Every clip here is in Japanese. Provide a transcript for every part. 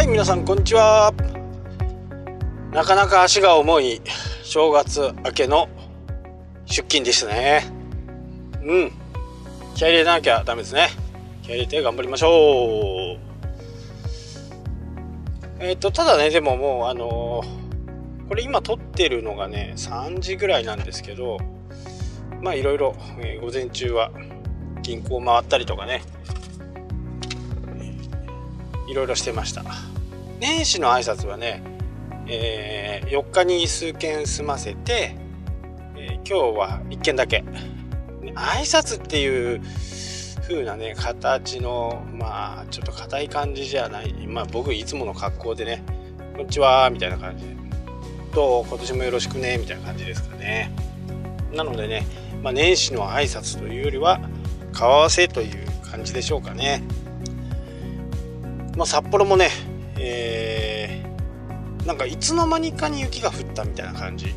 はい皆さんこんにちは。なかなか足が重い正月明けの出勤ですね。うん。気合入れなきゃダメですね。気合入れて頑張りましょう。えっ、ー、とただねでももうあのー、これ今撮ってるのがね3時ぐらいなんですけどまあいろいろ、午前中は銀行回ったりとかねいろいろしてました。年始の挨拶はね、えー、4日に数件済ませて、えー、今日は1件だけ。挨拶っていう風なね形のまあちょっと硬い感じじゃない。まあ僕いつもの格好でね「こんにちは」みたいな感じで「どう今年もよろしくね」みたいな感じですかね。なのでね、まあ、年始の挨拶というよりは顔合わせという感じでしょうかね。まあ、札幌もね、えー、なんかいつの間にかに雪が降ったみたいな感じ。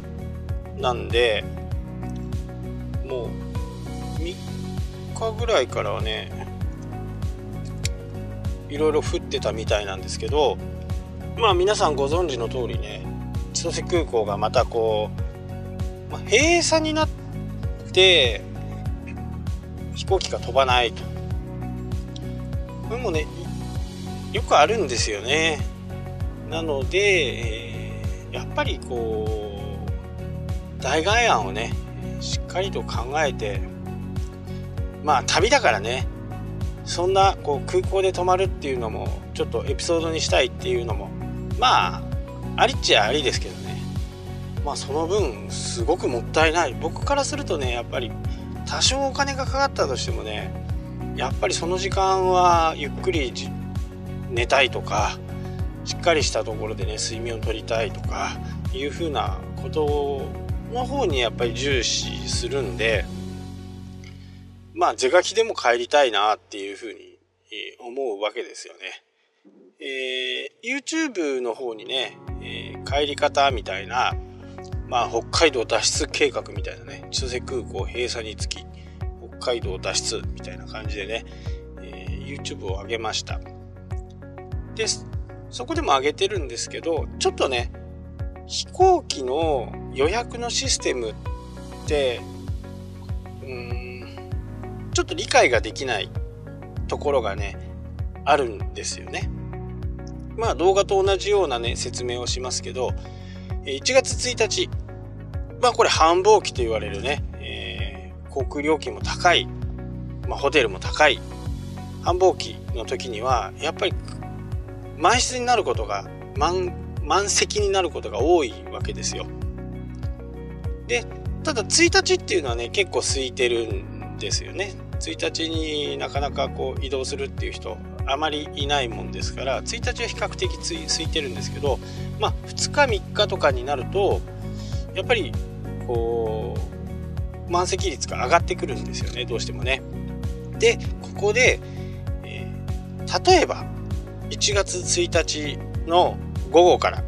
なんでもう3日ぐらいからはねいろいろ降ってたみたいなんですけどまあ皆さんご存知の通りね千歳空港がまたこう、まあ、閉鎖になって飛行機が飛ばないと。これもねよくあるんですよね。なので、え、やっぱりこう代替案をねしっかりと考えてまあ旅だからねそんなこう空港で泊まるっていうのもちょっとエピソードにしたいっていうのもまあありっちゃありですけどね。まあその分すごくもったいない。僕からするとねやっぱり多少お金がかかったとしてもねやっぱりその時間はゆっくり寝たいとかしっかりしたところでね睡眠をとりたいとかいうふうなことの方にやっぱり重視するんでまあ是が非でも帰りたいなっていうふうに思うわけですよね。えー、YouTube の方にね、えー、帰り方みたいな、まあ、北海道脱出計画みたいなね千歳空港閉鎖につき北海道脱出みたいな感じでね、えー、YouTube を上げました。でそこでも上げてるんですけどちょっとね飛行機の予約のシステムってうーんちょっと理解ができないところがねあるんですよね。まあ動画と同じようなね説明をしますけど1月1日まあこれ繁忙期と言われるね、えー、航空料金も高い、まあ、ホテルも高い繁忙期の時にはやっぱり満室になることが満満席になることが多いわけですよ。でただ1日っていうのはね結構空いてるんですよね。1日になかなかこう移動するっていう人あまりいないもんですから1日は比較的つい空いてるんですけどまあ2日3日とかになるとやっぱりこう満席率が上がってくるんですよねどうしてもね。でここで、えー、例えば1月1日の午後から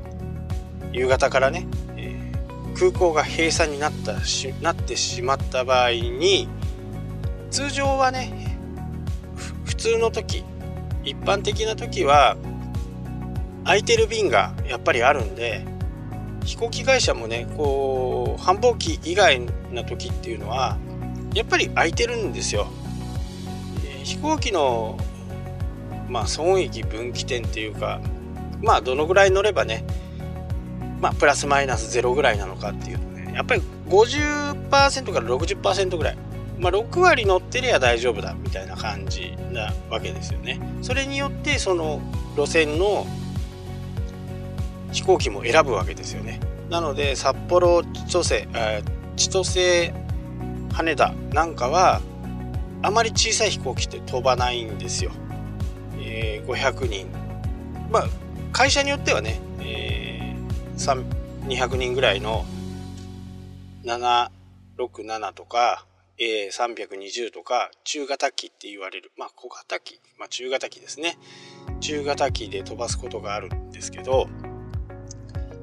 夕方からね、えー、空港が閉鎖になったしなってしまった場合に通常はね普通の時一般的な時は空いてる便がやっぱりあるんで飛行機会社もねこう繁忙期以外の時っていうのはやっぱり空いてるんですよ。飛行機のまあ、損益分岐点っていうかまあどのぐらい乗ればねまあプラスマイナスゼロぐらいなのかっていうとねやっぱり50%から60%ぐらいまあ、6割乗ってりゃ大丈夫だみたいな感じなわけですよね。それによってその路線の飛行機も選ぶわけですよね。なので札幌千歳千歳羽田なんかはあまり小さい飛行機って飛ばないんですよ。えー、500人まあ会社によってはね、えー、200人ぐらいの767とか、えー、320とか中型機って言われる。まあ小型機、まあ、中型機ですね。中型機で飛ばすことがあるんですけど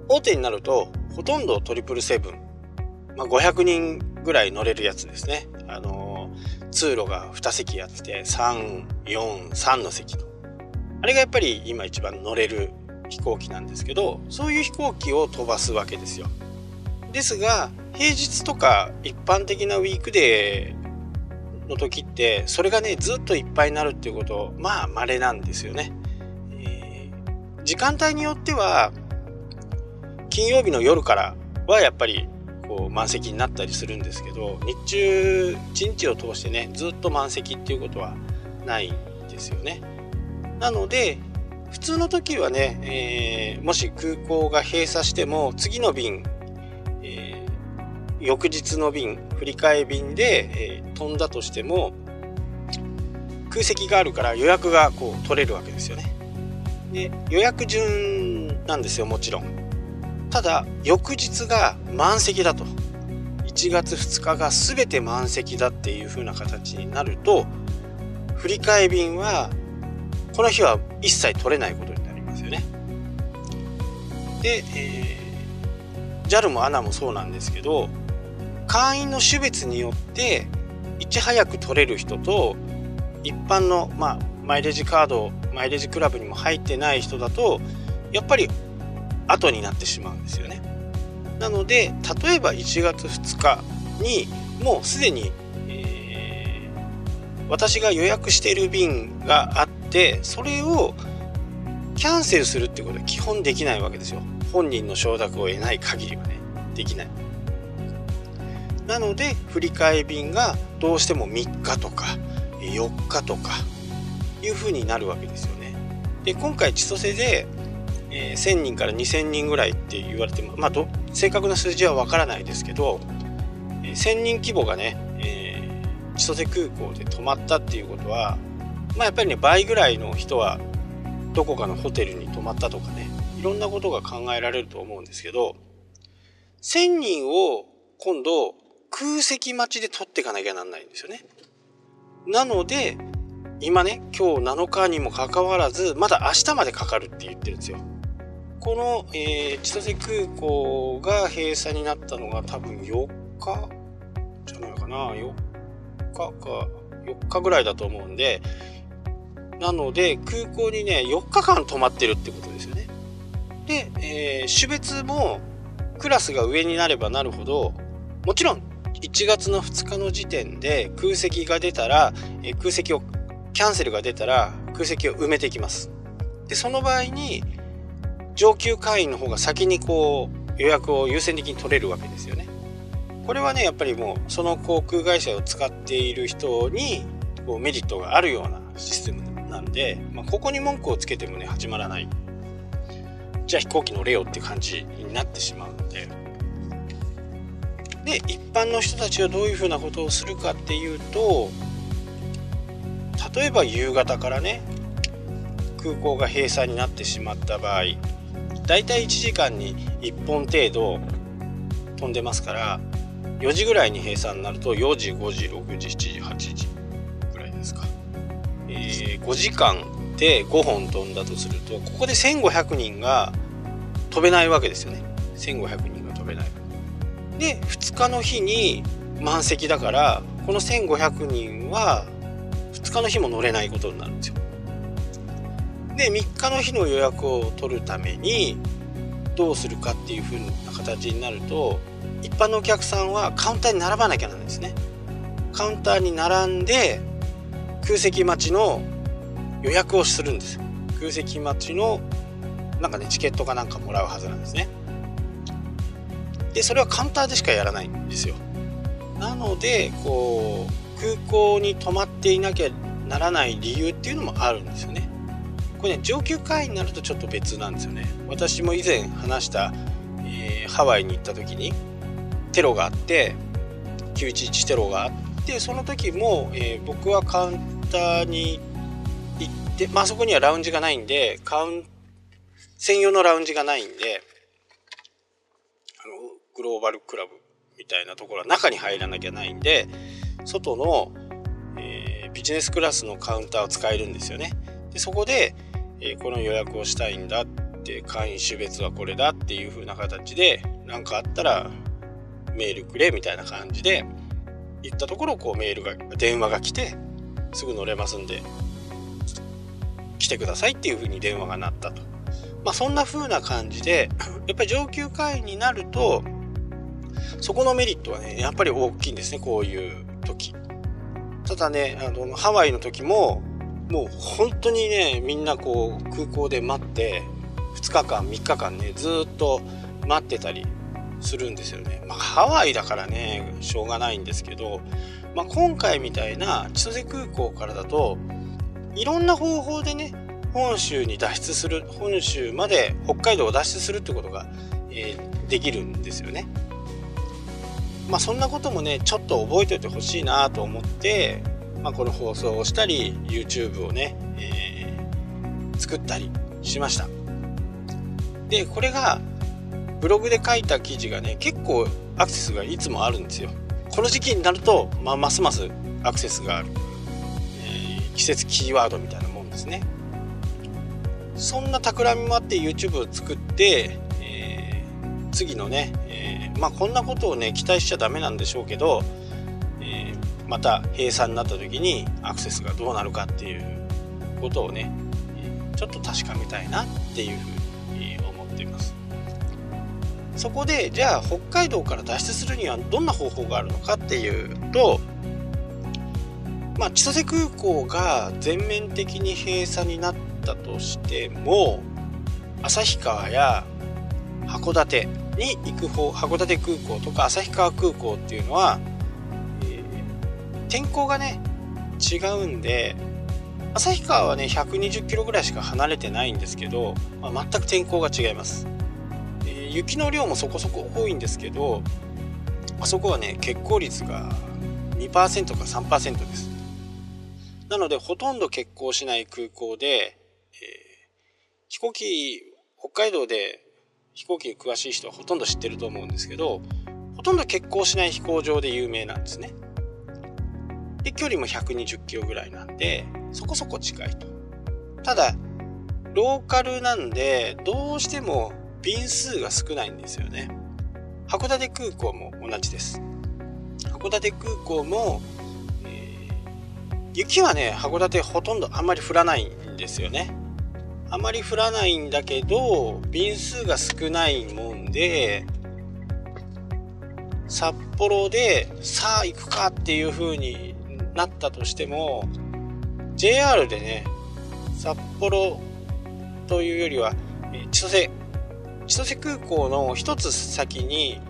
大手になるとほとんどトリプルセブン、ま、500人ぐらい乗れるやつですね。あのー、通路が2席あって343の席と。あれがやっぱり今一番乗れる飛行機なんですけどそういう飛行機を飛ばすわけですよ。ですが平日とか一般的なウィークデーの時ってそれがねずっといっぱいになるっていうことまあ稀なんですよね、えー、時間帯によっては金曜日の夜からはやっぱりこう満席になったりするんですけど日中一日を通してねずっと満席っていうことはないんですよね。なので普通の時はね、えー、もし空港が閉鎖しても次の便、えー、翌日の便振り替え便で、えー、飛んだとしても空席があるから予約がこう取れるわけですよね。で予約順なんですよもちろん。ただ翌日が満席だと1月2日が全て満席だっていう風な形になると振替便はこの日は一切取れないことになりますよね。で、えー、JAL も ANA もそうなんですけど会員の種別によっていち早く取れる人と一般の、まあ、マイレージカードマイレージクラブにも入ってない人だとやっぱり後になってしまうんですよね。なので例えば1月2日にもうすでに、えー、私が予約している便があってそれをキャンセルするってことは基本できないわけですよ。本人の承諾を得ない限りはね。できない。なので振り替え便がどうしても3日とか4日とかいうふうになるわけですよね。で今回千歳で、えー、1000人から2000人ぐらいって言われてもまあ正確な数字はわからないですけど、えー、1000人規模がね、えー、千歳空港で泊まったっていうことはまあ、やっぱりね倍ぐらいの人はどこかのホテルに泊まったとかねいろんなことが考えられると思うんですけど1000人を今度空席待ちで取っていかなきゃなんないんですよね。なので今ね今日7日にもかかわらずまだ明日までかかるって言ってるんですよ。この、えー、千歳空港が閉鎖になったのが多分4日じゃないかな4日か4日ぐらいだと思うんでなので空港にね4日間泊まってるってことですよね。で、えー、種別もクラスが上になればなるほどもちろん1月の2日の時点で空席が出たら、えー、空席をキャンセルが出たら空席を埋めていきます。でその場合に上級会員の方が先にこう予約を優先的に取れるわけですよね。これはねやっぱりもうその航空会社を使っている人にこうメリットがあるようなシステムなんで、まあ、ここに文句をつけてもね始まらないじゃあ飛行機乗れよって感じになってしまうのでで一般の人たちはどういうふうなことをするかっていうと例えば夕方からね空港が閉鎖になってしまった場合だいたい1時間に1本程度飛んでますから4時ぐらいに閉鎖になると4時5時6時7時8時えー、5時間で5本飛んだとするとここで1500人が飛べないわけですよね。1500人が飛べない。で2日の日に満席だからこの1500人は2日の日も乗れないことになるんですよ。で3日の日の予約を取るためにどうするかっていう風な形になると一般のお客さんはカウンターに並ばなきゃなんですね。カウンターに並んで空席待ちの予約をするんです。空席待ちのなんかねチケットかなんかもらうはずなんですね。でそれはカウンターでしかやらないんですよ。なのでこう空港に泊まっていなきゃならない理由っていうのもあるんですよね。これね上級会員になるとちょっと別なんですよね私も以前話した、えー、ハワイに行った時にテロがあって911テロがあってその時も、えー、僕はカウンターに行って、まあそこにはラウンジがないんで、カウン、専用のラウンジがないんで、あの、グローバルクラブみたいなところは中に入らなきゃないんで、外の、えー、ビジネスクラスのカウンターを使えるんですよね。でそこで、え、この予約をしたいんだって、会員種別はこれだっていう風な形で、何かあったらメールくれみたいな感じで言ったところ、こうメールが、電話が来て、すぐ乗れますんで来てくださいっていうふうに電話が鳴ったと。まあ、そんな風な感じで やっぱり上級会員になるとそこのメリットはねやっぱり大きいんですねこういう時。ただねあのハワイの時ももう本当にねみんなこう空港で待って2日間3日間ねずっと待ってたりするんですよね。まあ、ハワイだからねしょうがないんですけど、まあ、今回みたいな千歳空港からだといろんな方法でね本州に脱出する本州まで北海道を脱出するってことが、えー、できるんですよね。まあそんなこともねちょっと覚えておいてほしいなと思って、まあ、この放送をしたり YouTube をね、えー、作ったりしました。でこれがブログで書いた記事がね結構アクセスがいつもあるんですよ。この時期になると、まあ、ますますアクセスがある、えー、季節キーワードみたいなもんですね。そんな企みもあって YouTube を作って、えー、次のね、えー、まあこんなことをね期待しちゃダメなんでしょうけど、また閉鎖になった時にアクセスがどうなるかっていうことをねちょっと確かめたいなっていうふうに思っています。そこでじゃあ北海道から脱出するにはどんな方法があるのかっていうとまあ、千歳空港が全面的に閉鎖になったとしても旭川や函館に行く方函館空港とか旭川空港っていうのは、天候がね違うんで旭川はね120キロぐらいしか離れてないんですけど、まあ、全く天候が違います、えー、雪の量もそこそこ多いんですけどあそこはね欠航率が2%か3%です。なのでほとんど欠航しない空港でえ飛行機北海道で飛行機に詳しい人はほとんど知ってると思うんですけどほとんど欠航しない飛行場で有名なんですね。で距離も120キロぐらいなんでそこそこ近いと。ただローカルなんでどうしても便数が少ないんですよね。函館空港も同じです。函館空港も、えー、雪はね函館ほとんどあんまり降らないんですよね。あまり降らないんだけど便数が少ないもんで札幌でさあ行くかっていう風になったとしても JR でね札幌というよりは千歳千歳空港の一つ先に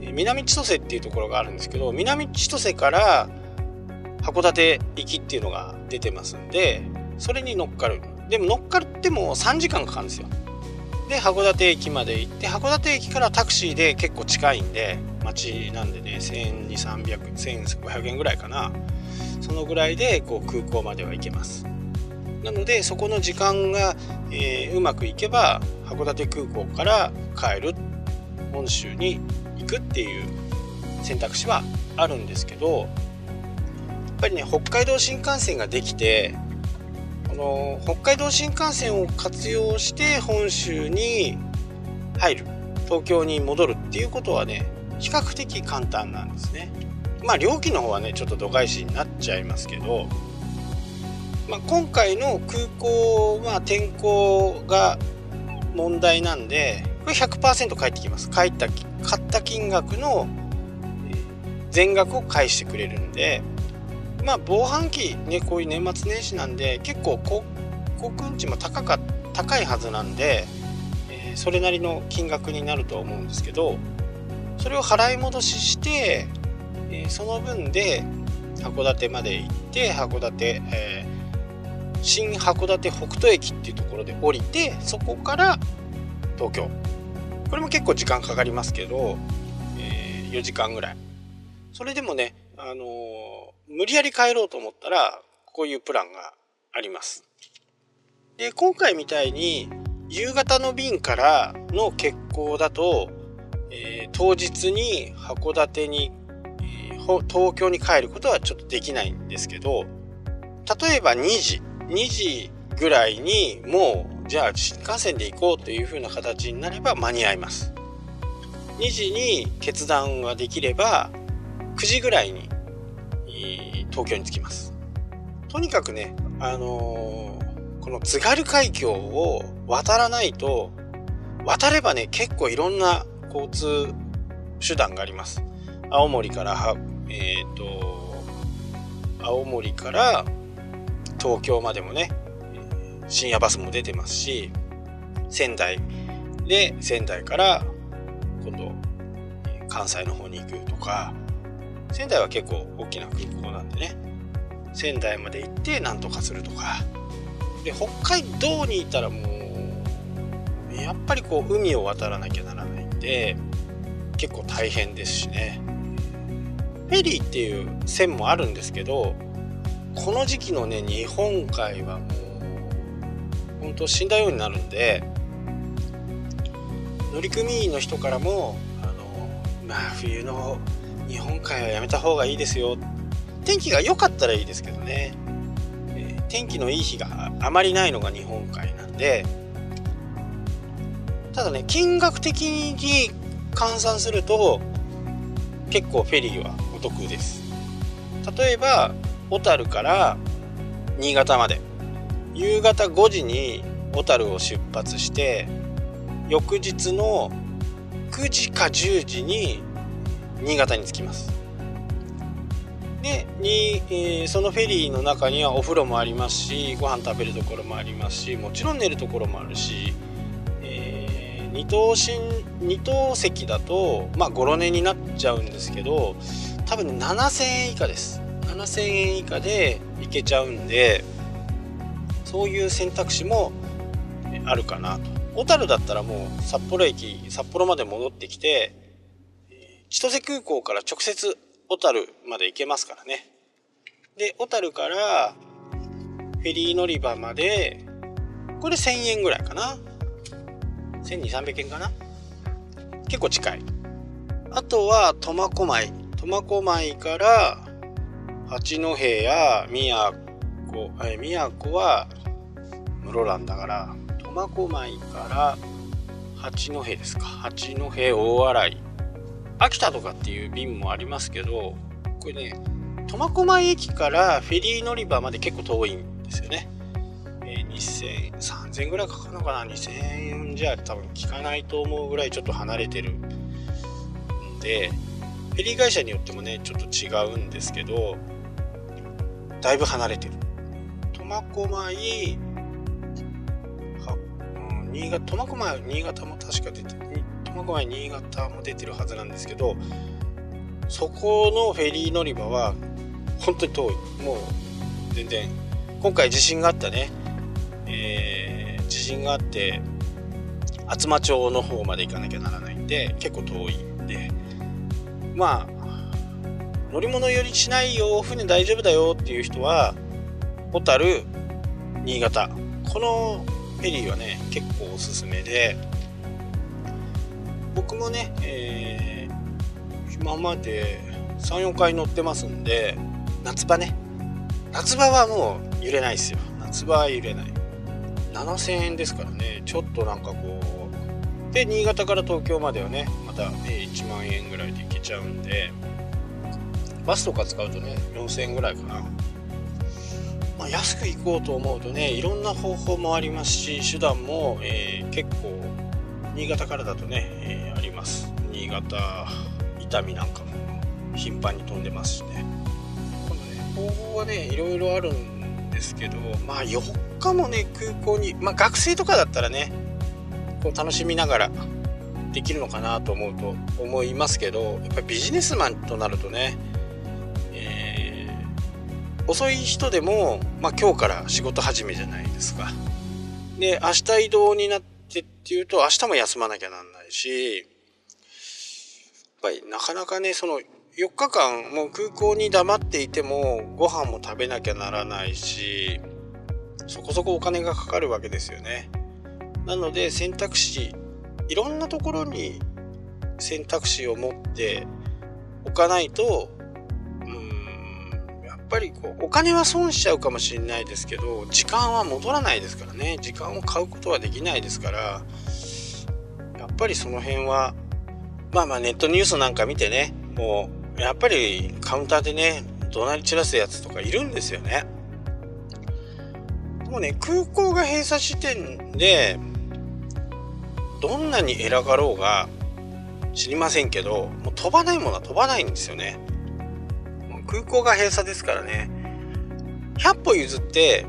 南千歳っていうところがあるんですけど南千歳から函館行きっていうのが出てますんでそれに乗っかる。でも乗っかっても3時間かかるんですよ。で函館駅まで行って函館駅からタクシーで結構近いんで街なんでね12003001500円ぐらいかな。そのぐらいでこう空港までは行けます。なのでそこの時間が、えー、うまくいけば函館空港から帰る本州に行くっていう選択肢はあるんですけどやっぱりね北海道新幹線ができての北海道新幹線を活用して本州に入る。東京に戻るっていうことはね比較的簡単なんですね。まあ料金の方はねちょっと度外視になっちゃいますけど、まあ、今回の空港は天候が問題なんでこれ100%返ってきます。帰った買った金額の全額を返してくれるんで。まあ防犯期ねこういう年末年始なんで結構航空運賃も高か高いはずなんで、えー、それなりの金額になると思うんですけどそれを払い戻しして、えー、その分で函館まで行って函館、えー、新函館北斗駅っていうところで降りてそこから東京。これも結構時間かかりますけど、えー、4時間ぐらい。それでもねあの無理やり帰ろうと思ったらこういうプランがあります。で今回みたいに夕方の便からの欠航だと、えー、当日に函館に、えー、東京に帰ることはちょっとできないんですけど例えば2時2時ぐらいにもうじゃあ新幹線で行こうという風な形になれば間に合います。2時に決断ができれば9時ぐらいに東京に着きます。とにかくね、あのー、この津軽海峡を渡らないと渡ればね結構いろんな交通手段があります青森からえっ、ー、と青森から東京までもね深夜バスも出てますし仙台で仙台から今度関西の方に行くとか仙台は結構大きな空港なんでね。仙台まで行って何とかするとか。で北海道にいたらもうやっぱりこう海を渡らなきゃならないんで結構大変ですしね。フェリーっていう線もあるんですけどこの時期のね日本海はもう本当死んだようになるんで乗組員の人からもあのまあ冬の日本海はやめた方がいいですよ。天気が良かったらいいですけどね、えー、天気のいい日があまりないのが日本海なんで。ただね金額的に換算すると結構フェリーはお得です。例えば小樽から新潟まで。夕方5時に小樽を出発して翌日の9時か10時に新潟に着きます。でに、えー、そのフェリーの中にはお風呂もありますしご飯食べるところもありますしもちろん寝るところもあるし、えー、二等身二等席だとまあゴロ寝になっちゃうんですけど多分、7000円以下です。7000円以下で行けちゃうんでそういう選択肢もあるかなと。小樽だったらもう札幌駅札幌まで戻ってきて千歳空港から直接小樽まで行けますからね。で小樽からフェリー乗り場までこれ1000円ぐらいかな。1200300円かな。結構近い。あとは苫小牧。苫小牧から八戸や宮古え宮古は室蘭だから苫小牧から八戸ですか。八戸大洗秋田とかっていう便もありますけどこれね苫小牧駅からフェリー乗り場まで結構遠いんですよね、えー、2000 3000円ぐらいかかるのかな？2000円じゃ多分効かないと思うぐらいちょっと離れてるんでフェリー会社によってもねちょっと違うんですけどだいぶ離れてる。苫小牧新潟苫小牧新潟も確か出てる。苫小牧新潟も出てるはずなんですけどそこのフェリー乗り場は本当に遠い。もう全然。今回地震があったね、えー、地震があって厚真町の方まで行かなきゃならないんで結構遠いんで。まあ乗り物寄りしないよ。船大丈夫だよっていう人は小樽新潟。このフェリーはね結構おすすめで。僕もね、えー、今まで34回乗ってますんで夏場ね。夏場はもう揺れないですよ。夏場は揺れない。7000円ですからね。ちょっとなんかこうで新潟から東京まではねまた、ね、1万円ぐらいで行けちゃうんでバスとか使うとね4000円ぐらいかな。まあ、安く行こうと思うとねいろんな方法もありますし手段も、えー、結構新潟からだとね、えー、あります新潟伊丹なんかも頻繁に飛んでますしねこのね方法はねいろいろあるんですけどまあ4日もね空港にまあ学生とかだったらねこう楽しみながらできるのかなと思うと思いますけどやっぱりビジネスマンとなるとね遅い人でも、まあ、今日から仕事始めじゃないですか。で、明日移動になっっていうと、明日も休まなきゃなんないし、やっぱりなかなかね、その4日間もう空港に黙っていてもご飯も食べなきゃならないし、そこそこお金がかかるわけですよね。なので選択肢、いろんなところに選択肢を持っておかないとぱりこうお金は損しちゃうかもしれないですけど時間は戻らないですからね時間を買うことはできないですからやっぱりその辺はまあまあネットニュースなんか見てねもうやっぱりカウンターでね怒鳴り散らすやつとかいるんですよね。もうね空港が閉鎖時点でどんなに偉かろうが知りませんけどもう飛ばないものは飛ばないんですよね空港が閉鎖ですからね。100歩譲って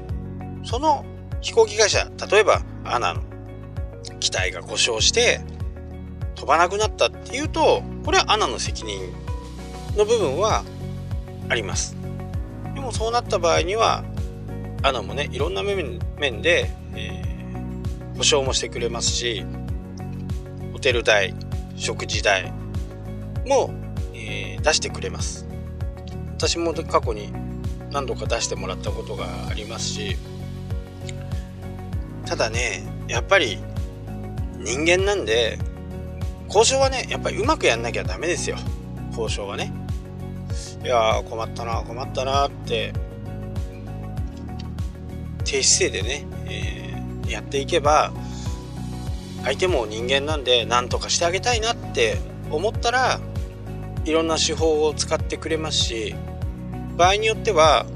その飛行機会社例えばアナの機体が故障して飛ばなくなったっていうとこれはアナの責任の部分はあります。でもそうなった場合にはアナもねいろんな面で、えー、保証もしてくれますしホテル代食事代も、えー、出してくれます。私も過去に何度か出してもらったことがありますしただねやっぱり人間なんで交渉はねやっぱりうまくやんなきゃダメですよ。交渉はね。いや困ったな困ったなって低姿勢でね、えー、やっていけば相手も人間なんで何とかしてあげたいなって思ったらいろんな手法を使ってくれますし場合によっては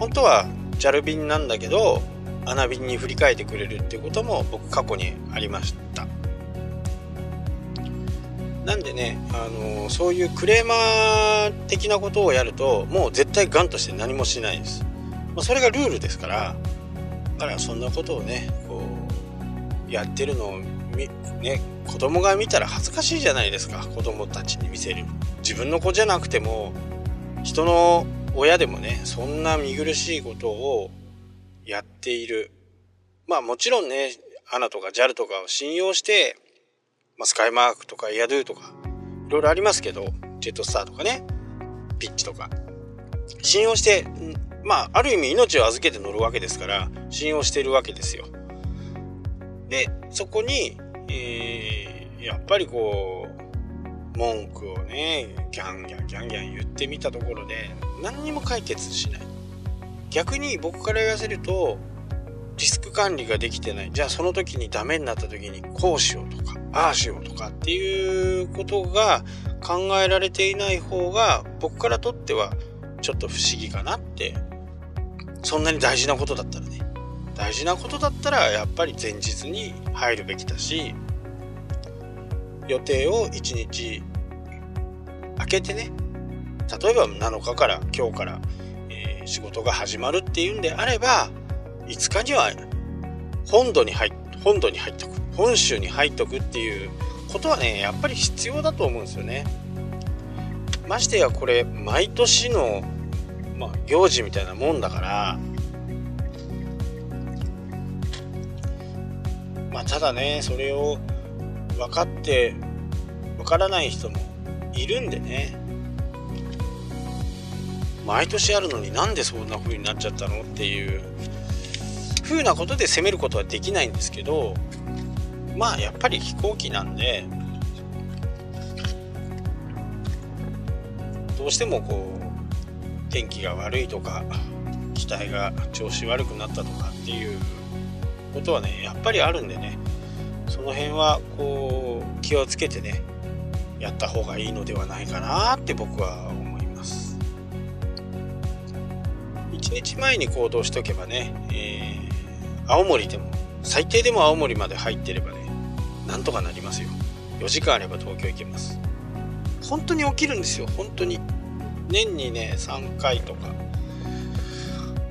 本当は JAL 便なんだけど穴便に振り替えてくれるっていうことも僕過去にありました。なんでね、あのそういうクレーマー的なことをやるともう絶対ガンとして何もしないです、まあ、それがルールですからだからそんなことをねこうやってるのをね子供が見たら恥ずかしいじゃないですか。子供たちに見せる。自分の子じゃなくても人の親でもねそんな見苦しいことをやっている。まあもちろんねアナとか JAL とかを信用してまあ、スカイマークとかエアドゥとかいろいろありますけどジェットスターとかねピッチとか。信用してまあある意味命を預けて乗るわけですから信用してるわけですよ。でそこに、えー、やっぱりこう文句をねギャンギャンギャンギャン言ってみたところで何にも解決しない。逆に僕から言わせるとリスク管理ができてない。じゃあその時にダメになった時にこうしようとかああしようとかっていうことが考えられていない方が僕からとってはちょっと不思議かなって。そんなに大事なことだったらね。大事なことだったらやっぱり前日に入るべきだし予定を1日空けてね例えば7日から今日から、えー、仕事が始まるっていうんであれば5日には本土に入本土に入っておく本州に入っとくっていうことはねやっぱり必要だと思うんですよね。ましてやこれ毎年の、まあ、行事みたいなもんだからまあただねそれを分かって分からない人もいるんでね。毎年あるのになんでそんな風になっちゃったのっていう風なことで責めることはできないんですけどまあやっぱり飛行機なんでどうしてもこう天気が悪いとか機体が調子悪くなったとかっていうことはねやっぱりあるんでね。の辺はこう気をつけてねやった方がいいのではないかなって僕は思います。1日前に行動しとけばね、えー青森でも最低でも青森まで入ってればねなんとかなりますよ。4時間あれば東京行けます。本当に起きるんですよ。本当に。年にね3回とか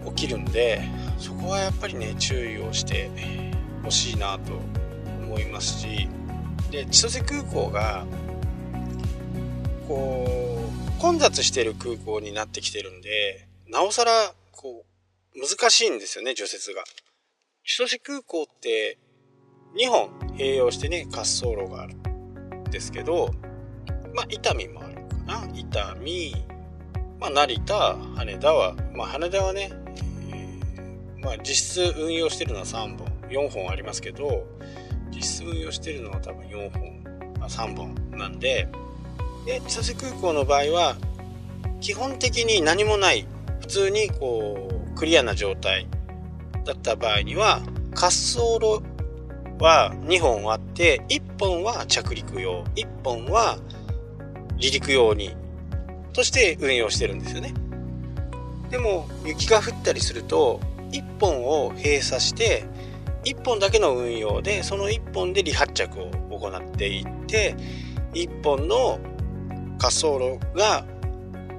起きるんでそこはやっぱりね注意をしてほしいなと思いますしで千歳空港がこう混雑してる空港になってきてるんでなおさらこう難しいんですよね除雪が。千歳空港って2本併用してね滑走路があるんですけどまあ伊丹もあるかな伊丹、まあ、成田羽田はまあ羽田はね、えー、まあ実質運用してるのは3本4本ありますけど実質運用してるのは多分4本あ3本なんで。で千歳空港の場合は基本的に何もない普通にこうクリアな状態だった場合には滑走路は2本あって1本は着陸用1本は離陸用にとして運用してるんですよね。でも雪が降ったりすると1本を閉鎖して1本だけの運用でその1本で離発着を行っていって1本の滑走路が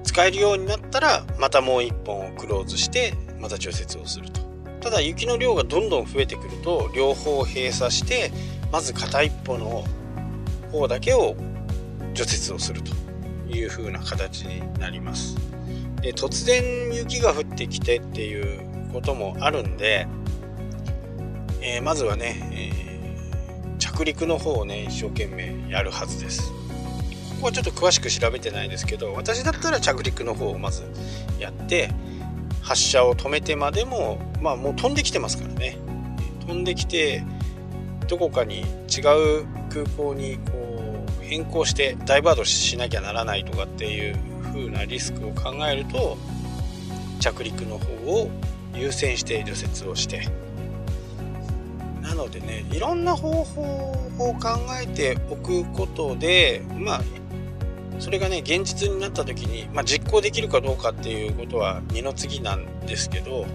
使えるようになったらまたもう1本をクローズしてまた除雪をすると。ただ雪の量がどんどん増えてくると両方閉鎖してまず片一方の方だけを除雪をすると。いう風な形になります。で突然雪が降ってきてっていうこともあるんで、えー、まずはね、えー、着陸の方をね一生懸命やるはずです。ここはちょっと詳しく調べてないですけど私だったら着陸の方をまずやって発射を止めてまでもまあもう飛んできてますからね。飛んできてどこかに違う空港にこう変更してダイバードしなきゃならないとかっていう風なリスクを考えると着陸の方を優先して除雪をしてなのでねいろんな方法を考えておくことでまあそれがね現実になった時に、まあ、実行できるかどうかっていうことは二の次なんですけど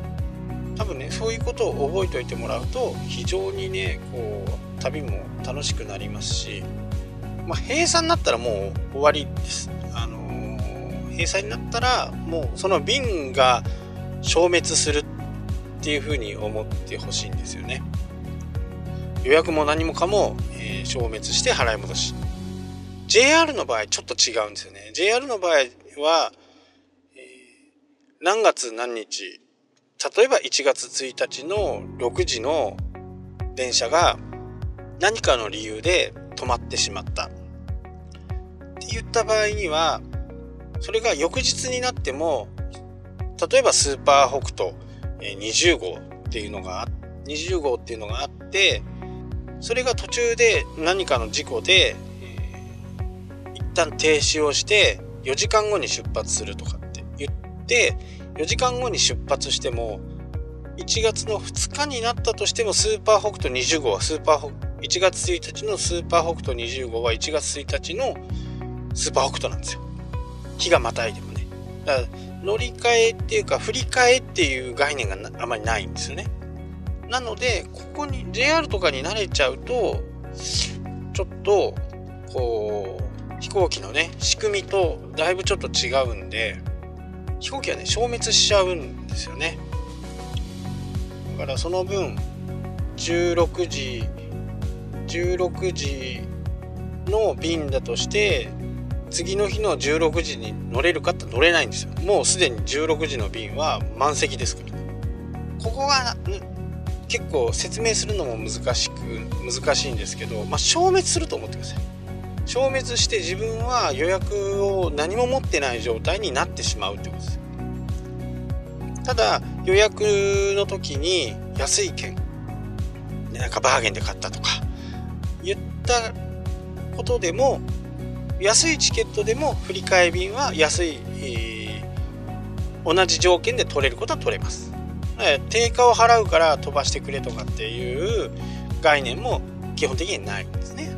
多分ねそういうことを覚えておいてもらうと非常にねこう旅も楽しくなりますし、まあ、閉鎖になったらもう終わりです。あのー、閉鎖になったらもうその便が消滅するっていうふうに思ってほしいんですよね。予約も何もかも、えー、消滅して払い戻し。JR の場合ちょっと違うんですよね。JR の場合は、えー、何月何日例えば1月1日の6時の電車が何かの理由で止まってしまった。って言った場合にはそれが翌日になっても例えばスーパー北斗20号っていうのが20号っていうのがあってそれが途中で何かの事故でえ一旦停止をして4時間後に出発するとかって言って4時間後に出発しても1月の2日になったとしてもスーパー北斗20号はスーパー1月1日のスーパー北斗20号は1月1日のスーパー北斗なんですよ。日がまたいでもね。だから乗り換えっていうか振り替えっていう概念があまりないんですよね。なのでここに JR とかに慣れちゃうとちょっとこう飛行機のね仕組みとだいぶちょっと違うんで飛行機はね消滅しちゃうんですよね。だからその分16時16時の便だとして次の日の16時に乗れるかって乗れないんですよ。もうすでに16時の便は満席ですから。ここが結構説明するのも難しく難しいんですけど、まあ、消滅すると思ってください。消滅して自分は予約を何も持ってない状態になってしまうってことです。ただ予約の時に安い券なんかバーゲンで買ったとか言ったことでも安いチケットでも振り替え便は安い、えー、同じ条件で取れることは取れます。定価を払うから飛ばしてくれとかっていう概念も基本的にないんですね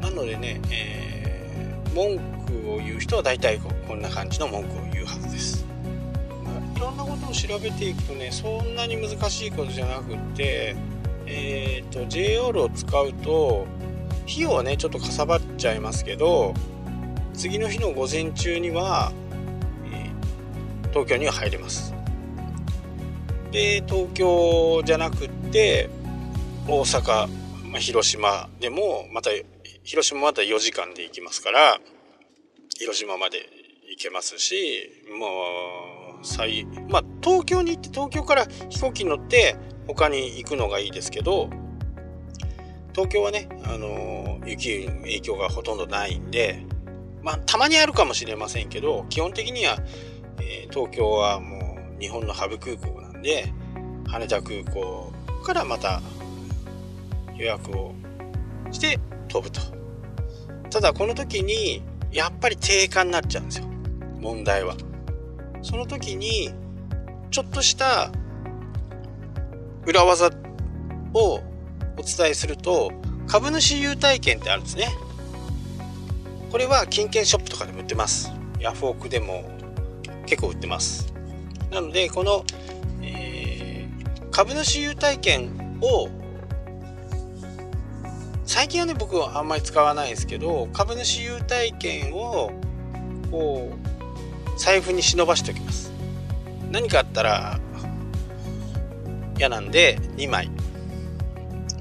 なのでね、えー、文句を言う人は大体こんな感じの文句を言うはずです。いろんなことを調べていくとねそんなに難しいことじゃなくってえっ、ー、と JR を使うと費用はねちょっとかさばっちゃいますけど次の日の午前中には、えー、東京には入れます。で東京じゃなくって大阪、まあ、広島でもまた広島まで4時間で行きますから広島まで行けますしもう最まあ東京に行って東京から飛行機に乗って他に行くのがいいですけど東京はね、あの雪影響がほとんどないんでまあたまにあるかもしれませんけど基本的には、えー、東京はもう日本のハブ空港なんで羽田空港からまた予約をして飛ぶと。ただこの時にやっぱり定価になっちゃうんですよ。問題は。その時にちょっとした裏技をお伝えすると株主優待券ってあるんですね。これは金券ショップとかでも売ってます。ヤフオクでも結構売ってます。なのでこの、株主優待券を最近はね僕はあんまり使わないですけど株主優待券をこう財布に忍ばしておきます。何かあったら嫌なんで2枚。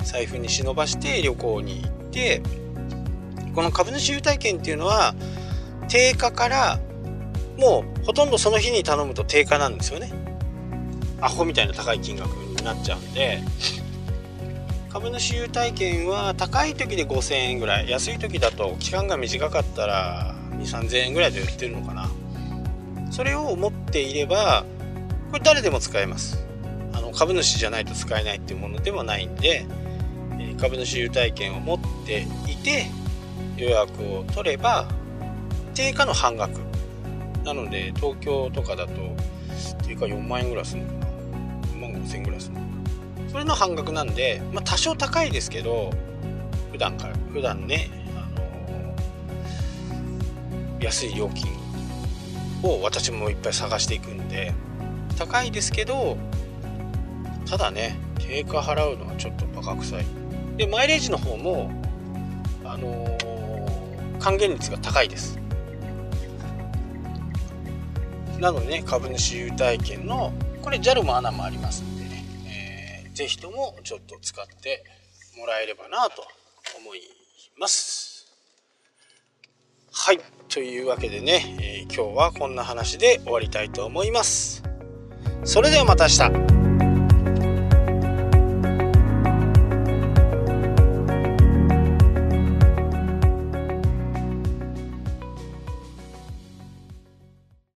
財布に忍ばして旅行に行ってこの株主優待券っていうのは定価からもうほとんどその日に頼むと定価なんですよね。アホみたいな高い金額なっちゃうんで株主優待券は高い時で5000円ぐらい安い時だと期間が短かったら2 3 0 0 0円ぐらいで売ってるのかな。それを持っていればこれ誰でも使えます。あの株主じゃないと使えないっていうものではないんで株主優待券を持っていて予約を取れば定価の半額。なので東京とかだと定価4万円ぐらいするのかな。万5千ぐらいする。それの半額なんで、まあ、多少高いですけど普段から普段ね、あのー、安い料金を私もいっぱい探していくんで高いですけどただね定価払うのはちょっとバカ臭い。でマイレージの方もあのー、還元率が高いです。なのでね株主優待券のこれ JAL も ANA もありますんでね、えー、ぜひともちょっと使ってもらえればなと思います。はい。というわけでね、えー、今日はこんな話で終わりたいと思います。それではまた明日。